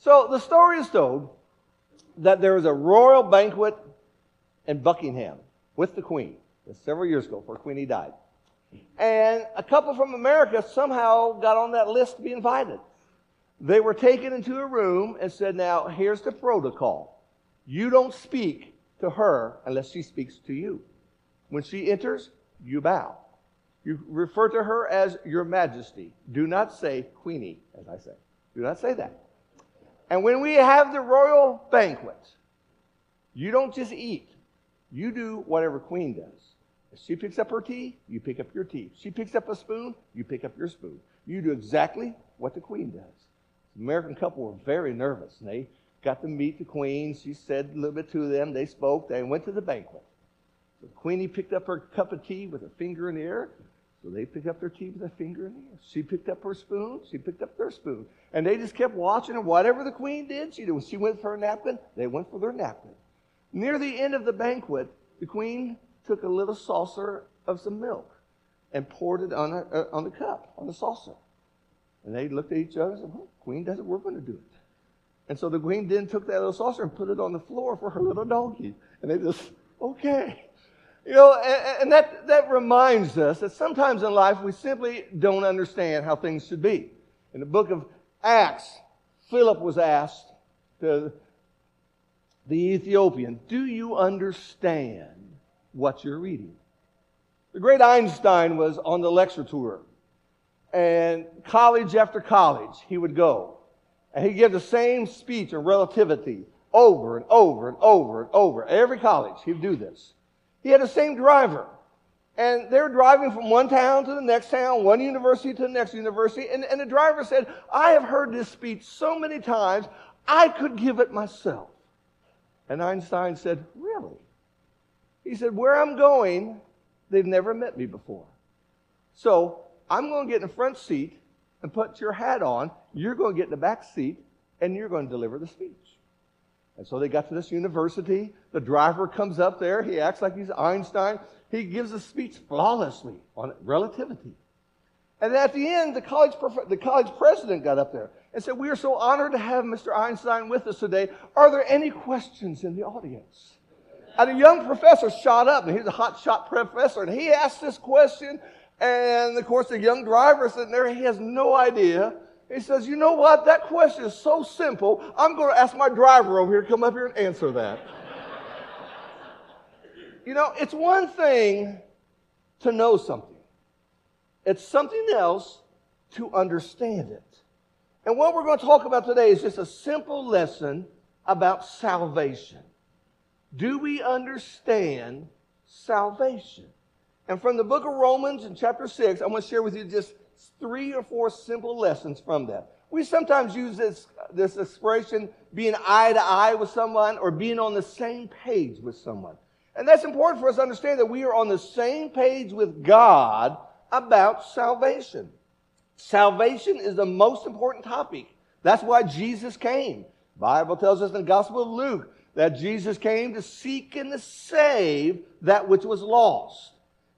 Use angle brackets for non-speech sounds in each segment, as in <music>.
So the story is told that there was a royal banquet in Buckingham with the Queen several years ago before Queenie died. And a couple from America somehow got on that list to be invited. They were taken into a room and said, Now, here's the protocol. You don't speak to her unless she speaks to you. When she enters, you bow. You refer to her as Your Majesty. Do not say Queenie, as I say. Do not say that. And when we have the royal banquet, you don't just eat, you do whatever Queen does. If she picks up her tea, you pick up your tea. If she picks up a spoon, you pick up your spoon. You do exactly what the Queen does. The American couple were very nervous, and they got to meet the Queen. She said a little bit to them. They spoke. They went to the banquet. The Queenie picked up her cup of tea with her finger in the air. So they picked up their tea with their finger in the air. She picked up her spoon. She picked up their spoon. And they just kept watching, and whatever the queen did, she did. When she went for her napkin, they went for their napkin. Near the end of the banquet, the queen took a little saucer of some milk and poured it on, a, uh, on the cup, on the saucer. And they looked at each other and said, well, Queen does it, we're going to do it. And so the queen then took that little saucer and put it on the floor for her little donkey. And they just, okay. You know, and, that, that reminds us that sometimes in life we simply don't understand how things should be. In the book of Acts, Philip was asked to the Ethiopian, Do you understand what you're reading? The great Einstein was on the lecture tour, and college after college, he would go, and he'd give the same speech on relativity over and over and over and over. Every college, he'd do this. He had the same driver. And they were driving from one town to the next town, one university to the next university. And, and the driver said, I have heard this speech so many times, I could give it myself. And Einstein said, Really? He said, Where I'm going, they've never met me before. So I'm going to get in the front seat and put your hat on. You're going to get in the back seat and you're going to deliver the speech. And so they got to this university. The driver comes up there. He acts like he's Einstein. He gives a speech flawlessly on relativity. And at the end, the college, the college president got up there and said, We are so honored to have Mr. Einstein with us today. Are there any questions in the audience? And a young professor shot up, and he's a hot shot professor, and he asked this question. And of course, the young driver sitting there, he has no idea. He says, You know what? That question is so simple. I'm going to ask my driver over here to come up here and answer that. <laughs> you know, it's one thing to know something, it's something else to understand it. And what we're going to talk about today is just a simple lesson about salvation. Do we understand salvation? And from the book of Romans in chapter 6, I want to share with you just three or four simple lessons from that. We sometimes use this, this expression being eye to eye with someone or being on the same page with someone. And that's important for us to understand that we are on the same page with God about salvation. Salvation is the most important topic. That's why Jesus came. The Bible tells us in the Gospel of Luke that Jesus came to seek and to save that which was lost.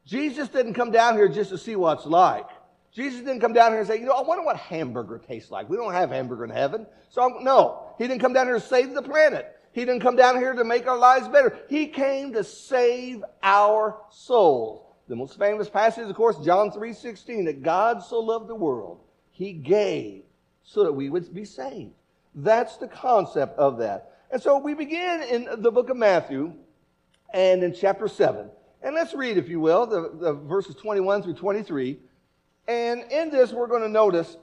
Jesus didn't come down here just to see what it's like. Jesus didn't come down here and say, you know, I wonder what hamburger tastes like. We don't have hamburger in heaven. So, I'm, no, he didn't come down here to save the planet. He didn't come down here to make our lives better. He came to save our souls. The most famous passage, of course, John 3.16, that God so loved the world, he gave so that we would be saved. That's the concept of that. And so we begin in the book of Matthew and in chapter 7. And let's read, if you will, the, the verses 21 through 23. And in this, we're going to notice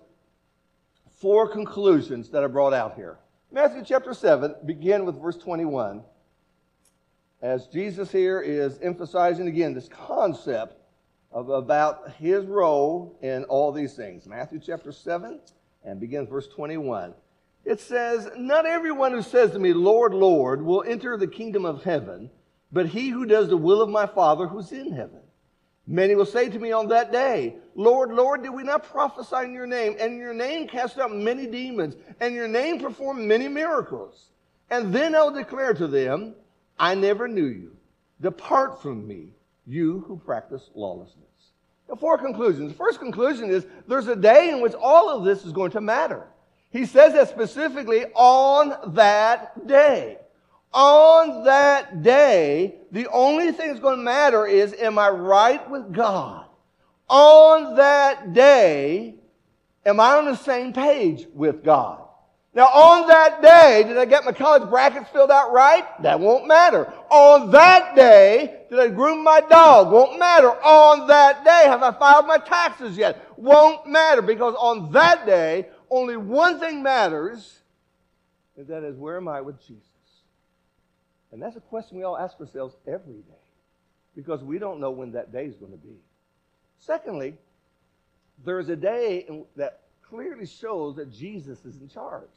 four conclusions that are brought out here. Matthew chapter 7, begin with verse 21. As Jesus here is emphasizing again this concept of about his role in all these things. Matthew chapter 7 and begin verse 21. It says, Not everyone who says to me, Lord, Lord, will enter the kingdom of heaven, but he who does the will of my Father who's in heaven. Many will say to me on that day, Lord, Lord, did we not prophesy in your name, and your name cast out many demons, and your name performed many miracles? And then I'll declare to them, I never knew you. Depart from me, you who practice lawlessness. Now, four conclusions. The first conclusion is there's a day in which all of this is going to matter. He says that specifically on that day. On that day, the only thing that's going to matter is, am I right with God? On that day, am I on the same page with God? Now, on that day, did I get my college brackets filled out right? That won't matter. On that day, did I groom my dog? Won't matter. On that day, have I filed my taxes yet? Won't matter because on that day, only one thing matters, and that is where am I with Jesus? And that's a question we all ask ourselves every day because we don't know when that day is going to be. Secondly, there's a day that clearly shows that Jesus is in charge.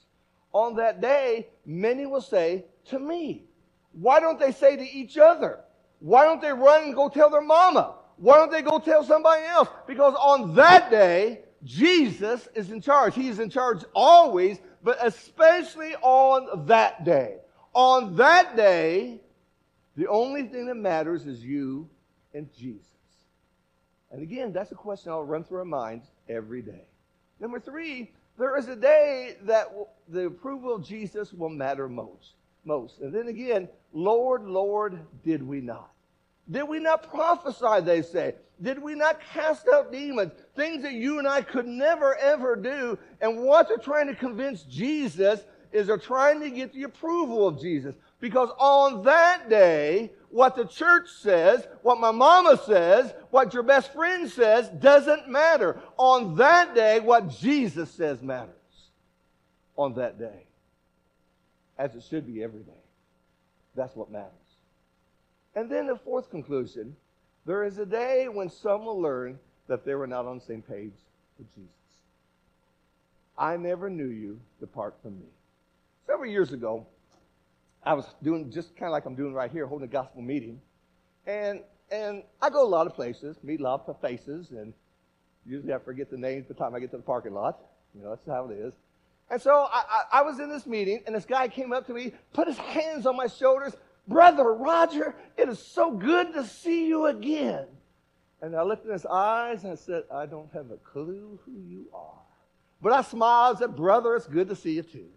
On that day, many will say to me, Why don't they say to each other? Why don't they run and go tell their mama? Why don't they go tell somebody else? Because on that day, Jesus is in charge. He is in charge always, but especially on that day. On that day, the only thing that matters is you and Jesus. And again, that's a question I'll run through our minds every day. Number three, there is a day that the approval of Jesus will matter most. Most. And then again, Lord, Lord, did we not? Did we not prophesy, they say? Did we not cast out demons? Things that you and I could never, ever do. And what they're trying to convince Jesus is they're trying to get the approval of Jesus. Because on that day, what the church says, what my mama says, what your best friend says doesn't matter. On that day, what Jesus says matters. On that day. As it should be every day. That's what matters. And then the fourth conclusion there is a day when some will learn that they were not on the same page with Jesus. I never knew you, depart from me. Several years ago, I was doing just kind of like I'm doing right here, holding a gospel meeting. And, and I go a lot of places, meet a lot of faces, and usually I forget the names by the time I get to the parking lot. You know, that's how it is. And so I, I, I was in this meeting, and this guy came up to me, put his hands on my shoulders. Brother Roger, it is so good to see you again. And I looked in his eyes and I said, I don't have a clue who you are. But I smiled and said, Brother, it's good to see you too.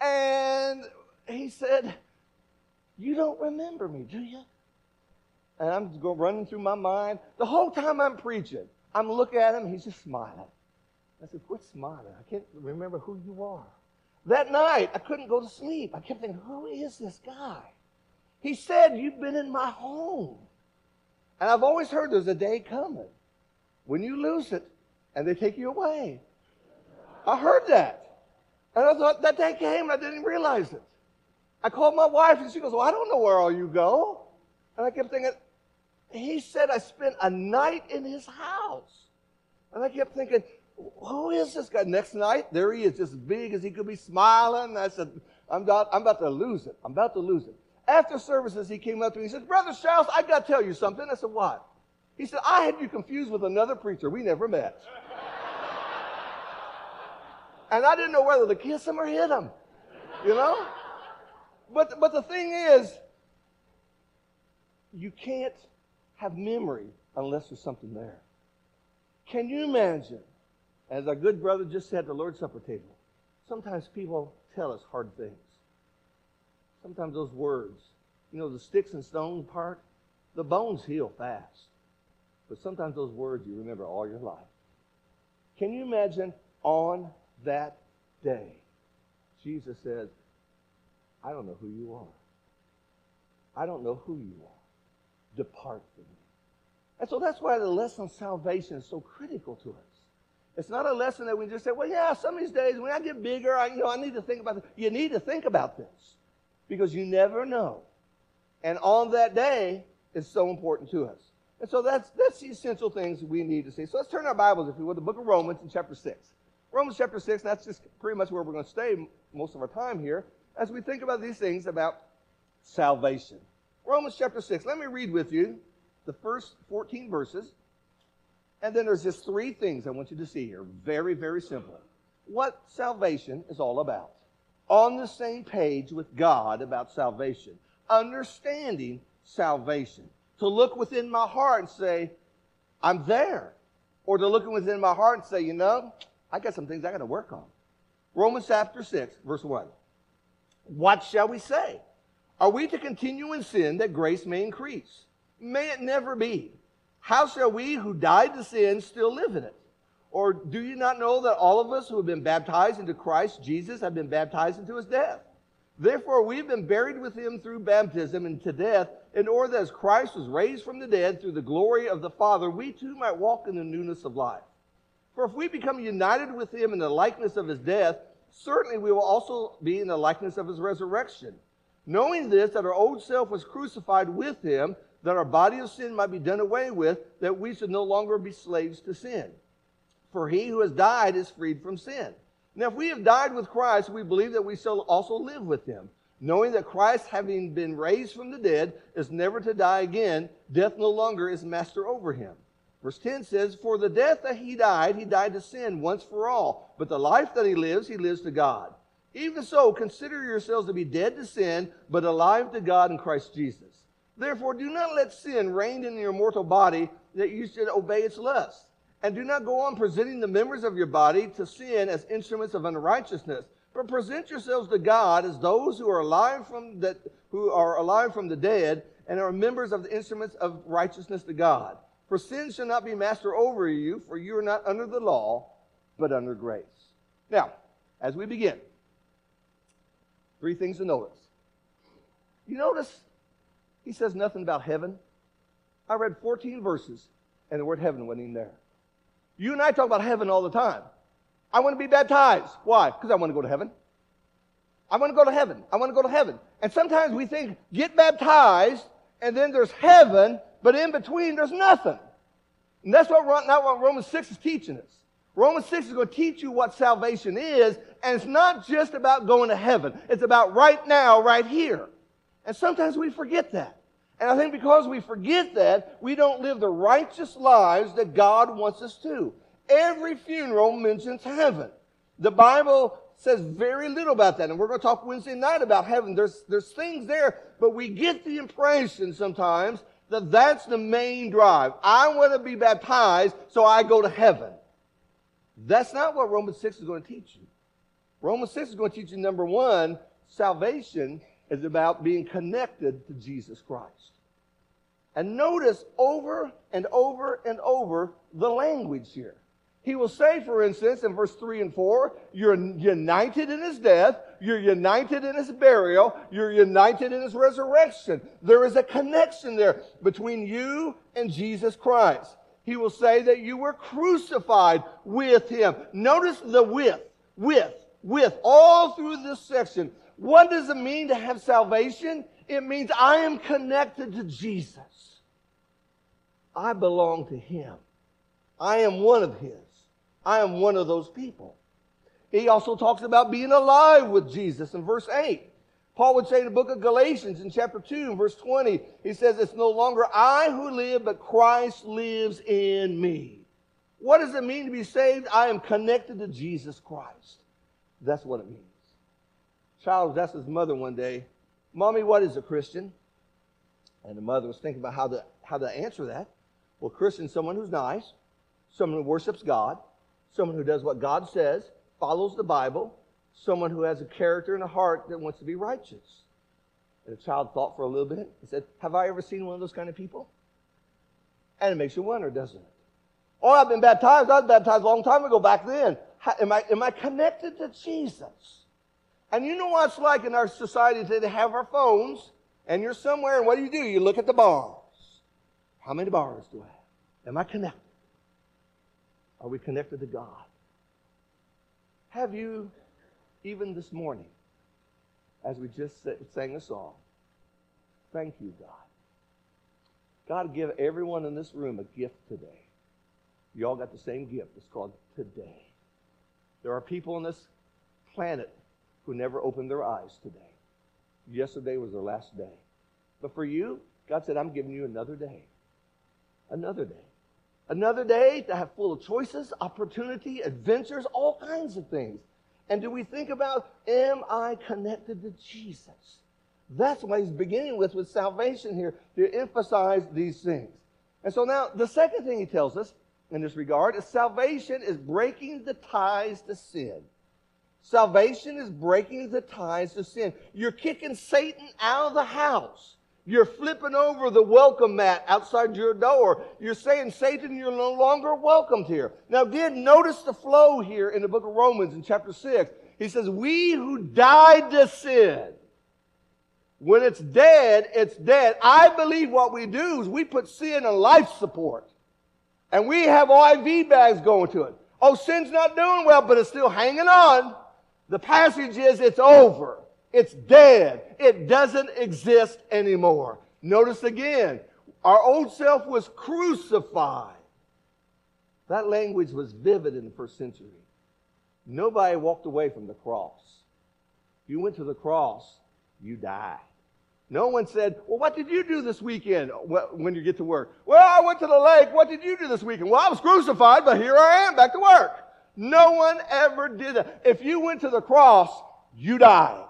And he said, You don't remember me, do you? And I'm going running through my mind. The whole time I'm preaching, I'm looking at him, he's just smiling. I said, Quit smiling. I can't remember who you are. That night, I couldn't go to sleep. I kept thinking, Who is this guy? He said, You've been in my home. And I've always heard there's a day coming when you lose it and they take you away. I heard that. And I thought that day came and I didn't realize it. I called my wife and she goes, Well, I don't know where all you go. And I kept thinking, He said I spent a night in his house. And I kept thinking, Who is this guy? Next night, there he is, just as big as he could be smiling. I said, I'm about, I'm about to lose it. I'm about to lose it. After services, he came up to me and he said, Brother Charles, I got to tell you something. I said, What? He said, I had you confused with another preacher. We never met. And I didn't know whether to kiss him or hit him. You know? But, but the thing is, you can't have memory unless there's something there. Can you imagine, as our good brother just said, at the Lord's Supper table, sometimes people tell us hard things. Sometimes those words, you know, the sticks and stone part, the bones heal fast. But sometimes those words you remember all your life. Can you imagine on that day, Jesus says, I don't know who you are. I don't know who you are. Depart from me. And so that's why the lesson of salvation is so critical to us. It's not a lesson that we just say, well, yeah, some of these days when I get bigger, I, you know, I need to think about this. You need to think about this because you never know. And on that day, it's so important to us. And so that's, that's the essential things we need to see. So let's turn our Bibles, if we would, the book of Romans in chapter 6. Romans chapter 6, that's just pretty much where we're going to stay most of our time here as we think about these things about salvation. Romans chapter 6. Let me read with you the first 14 verses. And then there's just three things I want you to see here. Very, very simple. What salvation is all about. On the same page with God about salvation. Understanding salvation. To look within my heart and say, I'm there. Or to look within my heart and say, you know, I got some things I got to work on. Romans chapter 6, verse 1. What shall we say? Are we to continue in sin that grace may increase? May it never be. How shall we who died to sin still live in it? Or do you not know that all of us who have been baptized into Christ Jesus have been baptized into his death? Therefore, we have been buried with him through baptism into death, in order that as Christ was raised from the dead through the glory of the Father, we too might walk in the newness of life. For if we become united with him in the likeness of his death, certainly we will also be in the likeness of his resurrection. Knowing this, that our old self was crucified with him, that our body of sin might be done away with, that we should no longer be slaves to sin. For he who has died is freed from sin. Now, if we have died with Christ, we believe that we shall also live with him, knowing that Christ, having been raised from the dead, is never to die again. Death no longer is master over him. Verse 10 says, For the death that he died, he died to sin once for all. But the life that he lives, he lives to God. Even so, consider yourselves to be dead to sin, but alive to God in Christ Jesus. Therefore, do not let sin reign in your mortal body that you should obey its lusts. And do not go on presenting the members of your body to sin as instruments of unrighteousness, but present yourselves to God as those who are alive from the, who are alive from the dead and are members of the instruments of righteousness to God. For sin shall not be master over you, for you are not under the law, but under grace. Now, as we begin, three things to notice. You notice he says nothing about heaven. I read 14 verses, and the word heaven wasn't there. You and I talk about heaven all the time. I want to be baptized. Why? Because I want to go to heaven. I want to go to heaven. I want to go to heaven. And sometimes we think, get baptized, and then there's heaven, but in between, there's nothing. And that's what, not what Romans 6 is teaching us. Romans 6 is going to teach you what salvation is, and it's not just about going to heaven. It's about right now, right here. And sometimes we forget that. And I think because we forget that, we don't live the righteous lives that God wants us to. Every funeral mentions heaven. The Bible says very little about that. And we're going to talk Wednesday night about heaven. There's, there's things there, but we get the impression sometimes that that's the main drive. I want to be baptized so I go to heaven. That's not what Romans 6 is going to teach you. Romans 6 is going to teach you, number one, salvation is about being connected to Jesus Christ. And notice over and over and over the language here. He will say, for instance, in verse 3 and 4, you're united in his death, you're united in his burial, you're united in his resurrection. There is a connection there between you and Jesus Christ. He will say that you were crucified with him. Notice the with, with, with, all through this section. What does it mean to have salvation? It means I am connected to Jesus. I belong to him. I am one of his. I am one of those people. He also talks about being alive with Jesus in verse 8. Paul would say in the book of Galatians in chapter 2, verse 20, he says, It's no longer I who live, but Christ lives in me. What does it mean to be saved? I am connected to Jesus Christ. That's what it means. Child asked his mother one day, Mommy, what is a Christian? And the mother was thinking about how to, how to answer that. Well, Christian is someone who's nice, someone who worships God, someone who does what God says, follows the Bible, someone who has a character and a heart that wants to be righteous. And the child thought for a little bit. He said, Have I ever seen one of those kind of people? And it makes you wonder, doesn't it? Oh, I've been baptized. I was baptized a long time ago back then. How, am, I, am I connected to Jesus? And you know what it's like in our society today to have our phones, and you're somewhere, and what do you do? You look at the bars. How many bars do I have? Am I connected? Are we connected to God? Have you, even this morning, as we just sang a song, thank you, God. God give everyone in this room a gift today. You all got the same gift. It's called today. There are people on this planet who never opened their eyes today. Yesterday was their last day. But for you, God said, I'm giving you another day. Another day. Another day to have full of choices, opportunity, adventures, all kinds of things. And do we think about, am I connected to Jesus? That's what he's beginning with with salvation here, to emphasize these things. And so now, the second thing he tells us in this regard is salvation is breaking the ties to sin. Salvation is breaking the ties to sin. You're kicking Satan out of the house. You're flipping over the welcome mat outside your door. You're saying, Satan, you're no longer welcomed here. Now, again, notice the flow here in the book of Romans in chapter 6. He says, We who died to sin, when it's dead, it's dead. I believe what we do is we put sin on life support. And we have IV bags going to it. Oh, sin's not doing well, but it's still hanging on. The passage is it's over. It's dead. It doesn't exist anymore. Notice again, our old self was crucified. That language was vivid in the first century. Nobody walked away from the cross. You went to the cross, you died. No one said, Well, what did you do this weekend when you get to work? Well, I went to the lake. What did you do this weekend? Well, I was crucified, but here I am, back to work. No one ever did that. If you went to the cross, you died.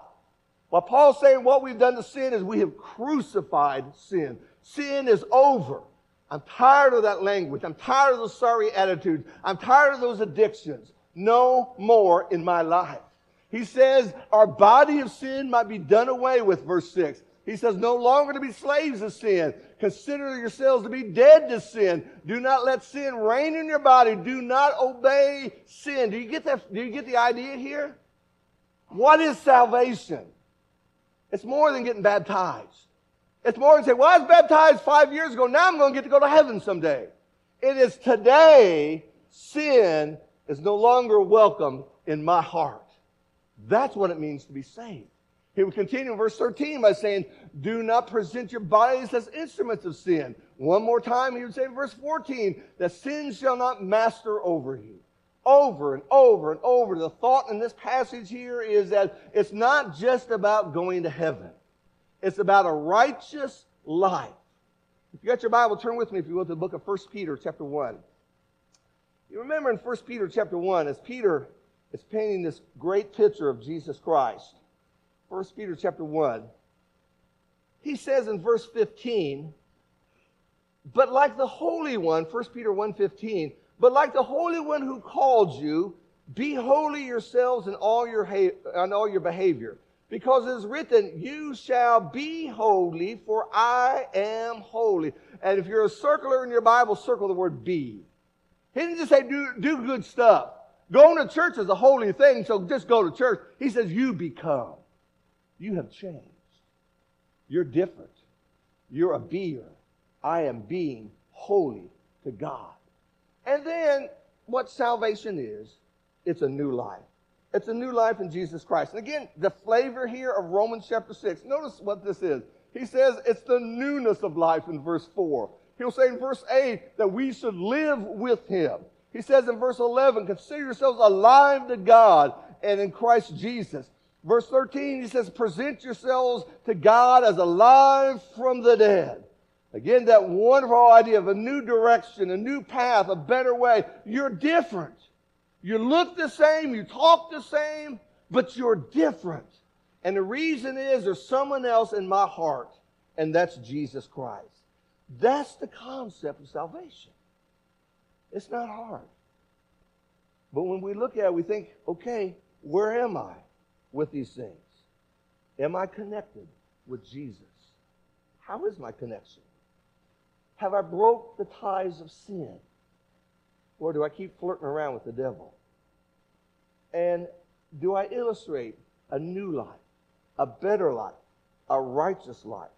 What Paul's saying, what we've done to sin is we have crucified sin. Sin is over. I'm tired of that language. I'm tired of those sorry attitudes. I'm tired of those addictions. No more in my life. He says our body of sin might be done away with, verse 6. He says, no longer to be slaves of sin. Consider yourselves to be dead to sin. Do not let sin reign in your body. Do not obey sin. Do you get that? Do you get the idea here? What is salvation? It's more than getting baptized. It's more than saying, well, I was baptized five years ago. Now I'm going to get to go to heaven someday. It is today sin is no longer welcome in my heart. That's what it means to be saved. He would continue in verse 13 by saying, Do not present your bodies as instruments of sin. One more time, he would say in verse 14, that sin shall not master over you. Over and over and over. The thought in this passage here is that it's not just about going to heaven, it's about a righteous life. If you got your Bible, turn with me if you go to the book of 1 Peter, chapter 1. You remember in 1 Peter, chapter 1, as Peter is painting this great picture of Jesus Christ 1 Peter chapter 1. He says in verse 15, but like the Holy One, 1 Peter 1.15, but like the Holy One who called you, be holy yourselves in all your, ha- in all your behavior. Because it is written, you shall be holy, for I am holy. And if you're a circler in your Bible, circle the word be. He didn't just say do, do good stuff. Going to church is a holy thing, so just go to church. He says you become. You have changed. You're different. You're a beer. I am being holy to God. And then what salvation is, it's a new life. It's a new life in Jesus Christ. And again, the flavor here of Romans chapter 6, notice what this is. He says it's the newness of life in verse 4. He'll say in verse 8 that we should live with him. He says in verse 11, consider yourselves alive to God and in Christ Jesus. Verse 13, he says, present yourselves to God as alive from the dead. Again, that wonderful idea of a new direction, a new path, a better way. You're different. You look the same, you talk the same, but you're different. And the reason is there's someone else in my heart, and that's Jesus Christ. That's the concept of salvation. It's not hard. But when we look at it, we think, okay, where am I? with these things? Am I connected with Jesus? How is my connection? Have I broke the ties of sin? Or do I keep flirting around with the devil? And do I illustrate a new life, a better life, a righteous life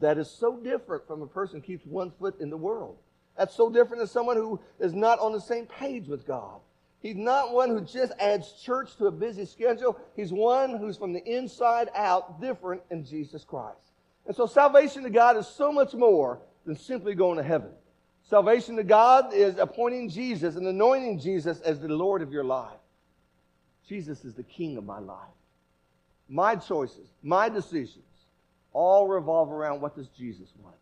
that is so different from a person who keeps one foot in the world? That's so different than someone who is not on the same page with God. He's not one who just adds church to a busy schedule. He's one who's from the inside out different in Jesus Christ. And so salvation to God is so much more than simply going to heaven. Salvation to God is appointing Jesus and anointing Jesus as the Lord of your life. Jesus is the King of my life. My choices, my decisions, all revolve around what does Jesus want?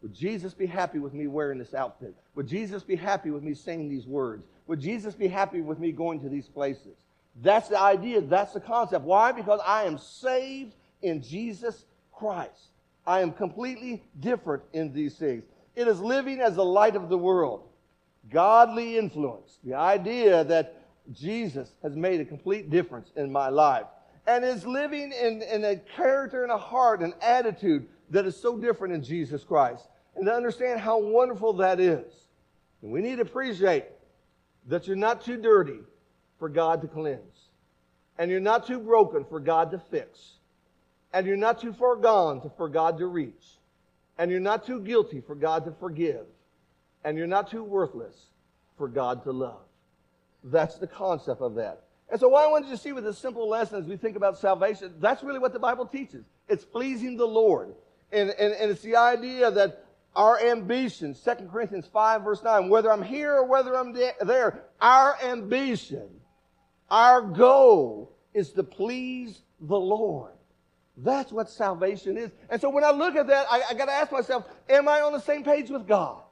Would Jesus be happy with me wearing this outfit? Would Jesus be happy with me saying these words? Would Jesus be happy with me going to these places? That's the idea. That's the concept. Why? Because I am saved in Jesus Christ. I am completely different in these things. It is living as the light of the world. Godly influence. The idea that Jesus has made a complete difference in my life and is living in, in a character and a heart and attitude that is so different in Jesus Christ. And to understand how wonderful that is. And we need to appreciate that you're not too dirty for God to cleanse. And you're not too broken for God to fix. And you're not too far gone for God to reach. And you're not too guilty for God to forgive. And you're not too worthless for God to love. That's the concept of that. And so, what I wanted you to see with this simple lesson as we think about salvation, that's really what the Bible teaches. It's pleasing the Lord. And, and, and it's the idea that our ambition, 2 Corinthians 5, verse 9, whether I'm here or whether I'm de- there, our ambition, our goal is to please the Lord. That's what salvation is. And so when I look at that, I, I got to ask myself, am I on the same page with God?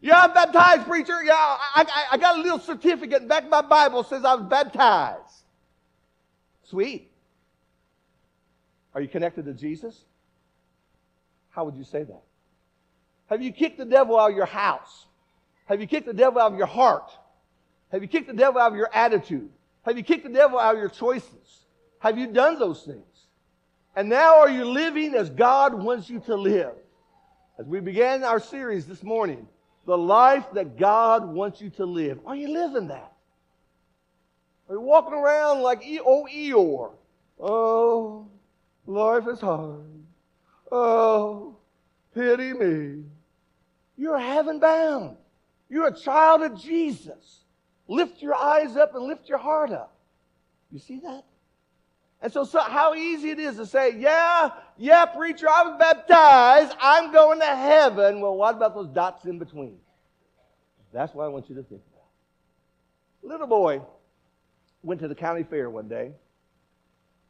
Yeah, I'm baptized, preacher. Yeah, I, I, I got a little certificate back in my Bible says I was baptized. Sweet. Are you connected to Jesus? How would you say that? Have you kicked the devil out of your house? Have you kicked the devil out of your heart? Have you kicked the devil out of your attitude? Have you kicked the devil out of your choices? Have you done those things? And now are you living as God wants you to live? As we began our series this morning, the life that God wants you to live. Are you living that? Are you walking around like old Eeyore? Oh, life is hard. Oh, pity me. You're heaven bound. You're a child of Jesus. Lift your eyes up and lift your heart up. You see that? And so, so, how easy it is to say, yeah, yeah, preacher, I was baptized. I'm going to heaven. Well, what about those dots in between? That's what I want you to think about. Little boy went to the county fair one day,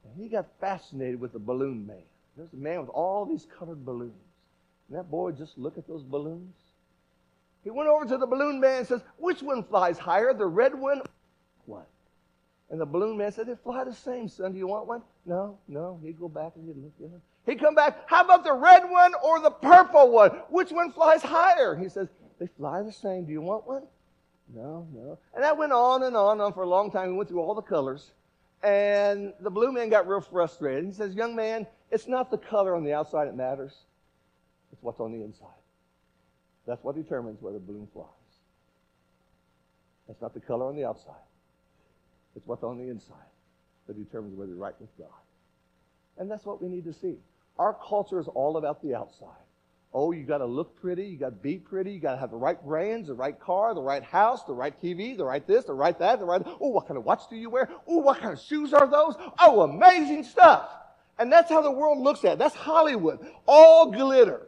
and he got fascinated with the balloon man. There's a man with all these colored balloons. And that boy just looked at those balloons. He went over to the balloon man and says, Which one flies higher, the red one? or What? And the balloon man said, They fly the same, son. Do you want one? No, no. He'd go back and he'd look at him. He'd come back, How about the red one or the purple one? Which one flies higher? He says, They fly the same. Do you want one? No, no. And that went on and on and on for a long time. He went through all the colors. And the blue man got real frustrated. He says, Young man, it's not the color on the outside that matters, it's what's on the inside. That's what determines whether a balloon flies. It's not the color on the outside, it's what's on the inside that determines whether you're right with God. And that's what we need to see. Our culture is all about the outside. Oh, you got to look pretty, you got to be pretty, you got to have the right brands, the right car, the right house, the right TV, the right this, the right that, the right. Oh, what kind of watch do you wear? Oh, what kind of shoes are those? Oh, amazing stuff. And that's how the world looks at it. That's Hollywood. All glitter.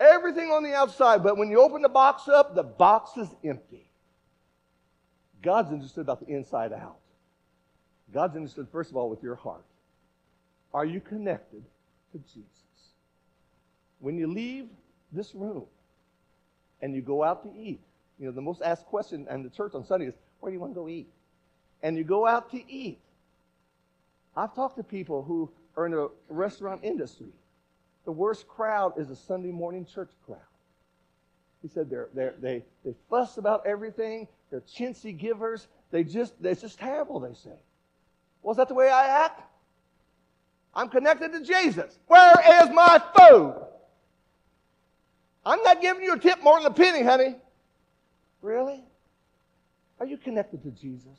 Everything on the outside. But when you open the box up, the box is empty. God's interested about the inside out. God's interested, first of all, with your heart. Are you connected to Jesus? When you leave this room and you go out to eat, you know, the most asked question in the church on Sunday is, where do you want to go eat? And you go out to eat. I've talked to people who are in the restaurant industry. The worst crowd is a Sunday morning church crowd. He said they're, they're, they, they fuss about everything. They're chintzy givers. They just, it's just terrible, they say. Was that the way I act? I'm connected to Jesus. Where is my food? I'm not giving you a tip more than a penny, honey. Really? Are you connected to Jesus?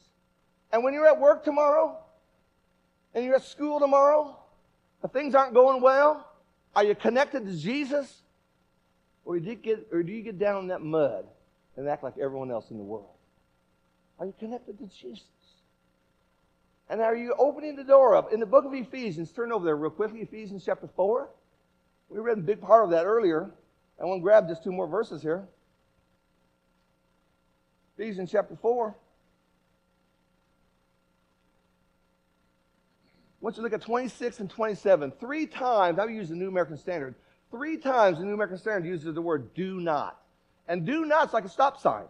And when you're at work tomorrow, and you're at school tomorrow, if things aren't going well, are you connected to Jesus? Or do you get, or do you get down in that mud and act like everyone else in the world? Are you connected to Jesus? And are you opening the door up? In the book of Ephesians, turn over there real quickly, Ephesians chapter 4. We read a big part of that earlier. I want to grab just two more verses here. Ephesians chapter 4. I want you to look at 26 and 27. Three times, I use the New American Standard. Three times the New American Standard uses the word do not. And do not's like a stop sign.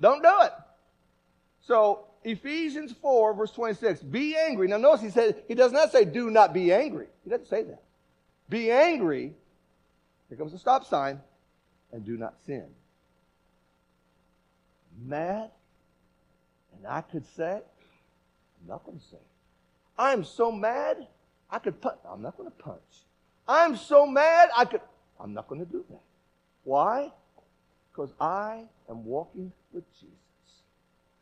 Don't do it. So Ephesians 4, verse 26, be angry. Now notice he said he does not say do not be angry. He doesn't say that. Be angry. Here comes the stop sign, and do not sin. Mad and I could say, I'm not going to say. I'm so mad, I could punch. I'm not going to punch. I'm so mad, I could. I'm not going to do that. Why? Because I am walking with Jesus.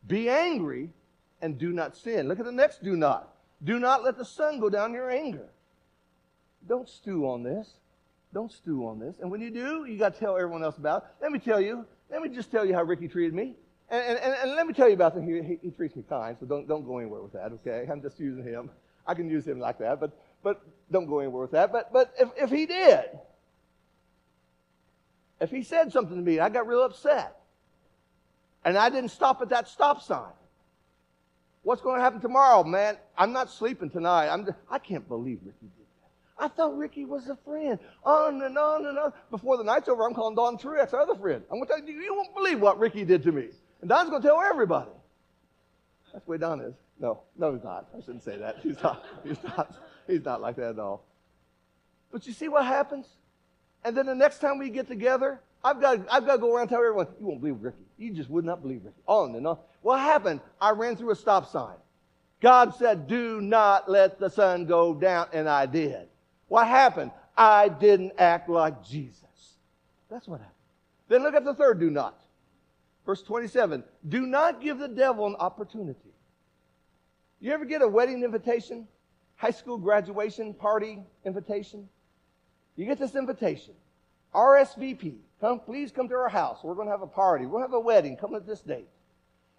Be angry and do not sin. Look at the next do not. Do not let the sun go down your anger. Don't stew on this. Don't stew on this. And when you do, you got to tell everyone else about it. Let me tell you. Let me just tell you how Ricky treated me. And, and, and let me tell you about him. He, he, treats me kind, so don't, don't go anywhere with that, okay? I'm just using him. I can use him like that, but, but don't go anywhere with that. But, but if, if he did, if he said something to me, I got real upset, and I didn't stop at that stop sign, what's going to happen tomorrow, man? I'm not sleeping tonight. I'm just, I can't believe Ricky did that. I thought Ricky was a friend. On and on and on. Before the night's over, I'm calling Don Truex, our other friend. I'm going to tell you, you won't believe what Ricky did to me. And Don's going to tell everybody. That's way Don is. No, no, he's not. I shouldn't say that. He's not. He's not. He's not like that at all. But you see what happens? And then the next time we get together, I've got, I've got to go around and tell everyone, you won't believe Ricky. You just would not believe Ricky. On and on. What happened? I ran through a stop sign. God said, do not let the sun go down, and I did. What happened? I didn't act like Jesus. That's what happened. Then look at the third do not. Verse 27 Do not give the devil an opportunity. You ever get a wedding invitation? High school graduation party invitation? You get this invitation. RSVP. Come, please come to our house. We're going to have a party. We'll have a wedding. Come at this date.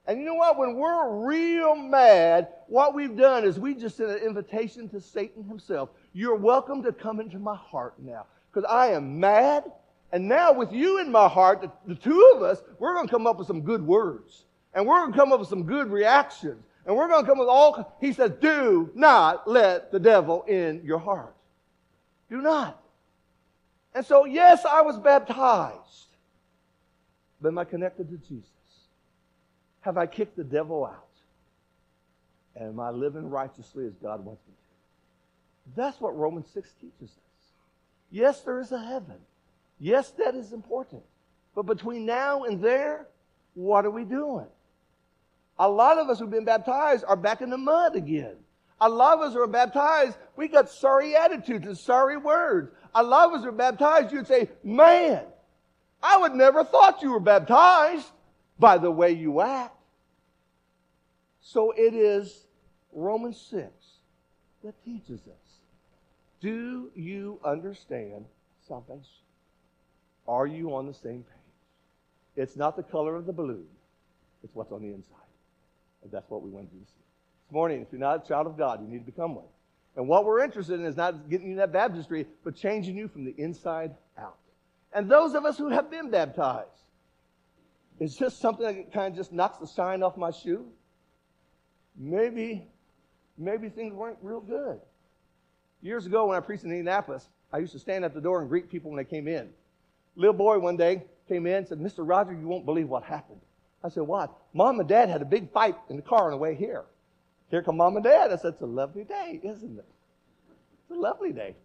And you know what? When we're real mad, what we've done is we just sent an invitation to Satan himself. You're welcome to come into my heart now. Because I am mad and now, with you in my heart, the, the two of us, we're going to come up with some good words. And we're going to come up with some good reactions. And we're going to come with all, he says, do not let the devil in your heart. Do not. And so, yes, I was baptized. But am I connected to Jesus? Have I kicked the devil out? And am I living righteously as God wants me to? That's what Romans 6 teaches us. Yes, there is a heaven. Yes, that is important. But between now and there, what are we doing? A lot of us who've been baptized are back in the mud again. A lot of us who are baptized, we got sorry attitudes and sorry words. Lot of us are baptized, you'd say, man, I would never thought you were baptized by the way you act. So it is Romans 6 that teaches us. Do you understand salvation? Are you on the same page? It's not the color of the balloon, it's what's on the inside. And that's what we want to see. This morning, if you're not a child of God, you need to become one. And what we're interested in is not getting you that baptistry, but changing you from the inside out. And those of us who have been baptized, it's just something that kind of just knocks the shine off my shoe. Maybe, maybe things weren't real good. Years ago, when I preached in Indianapolis, I used to stand at the door and greet people when they came in. Little boy one day came in and said, Mr. Roger, you won't believe what happened. I said, What? Mom and dad had a big fight in the car on the way here. Here come mom and dad. I said, It's a lovely day, isn't it? It's a lovely day.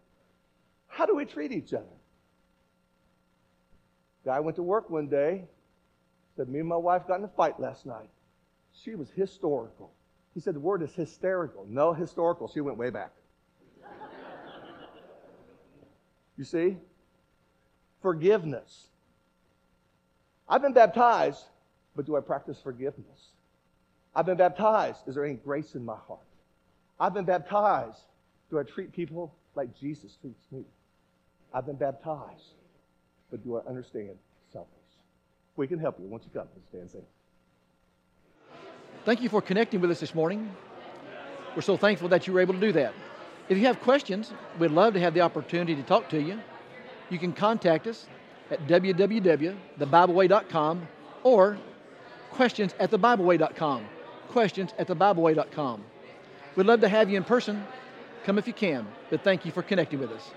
How do we treat each other? Guy went to work one day, said, Me and my wife got in a fight last night. She was historical. He said, The word is hysterical. No, historical. She went way back. you see? forgiveness. I've been baptized, but do I practice forgiveness? I've been baptized. Is there any grace in my heart? I've been baptized. Do I treat people like Jesus treats me? I've been baptized, but do I understand salvation? We can help you. Once you come, let's stand. Thank you for connecting with us this morning. We're so thankful that you were able to do that. If you have questions, we'd love to have the opportunity to talk to you you can contact us at www.thebibleway.com or questions at thebibleway.com. Questions at thebibleway.com. We'd love to have you in person. Come if you can, but thank you for connecting with us.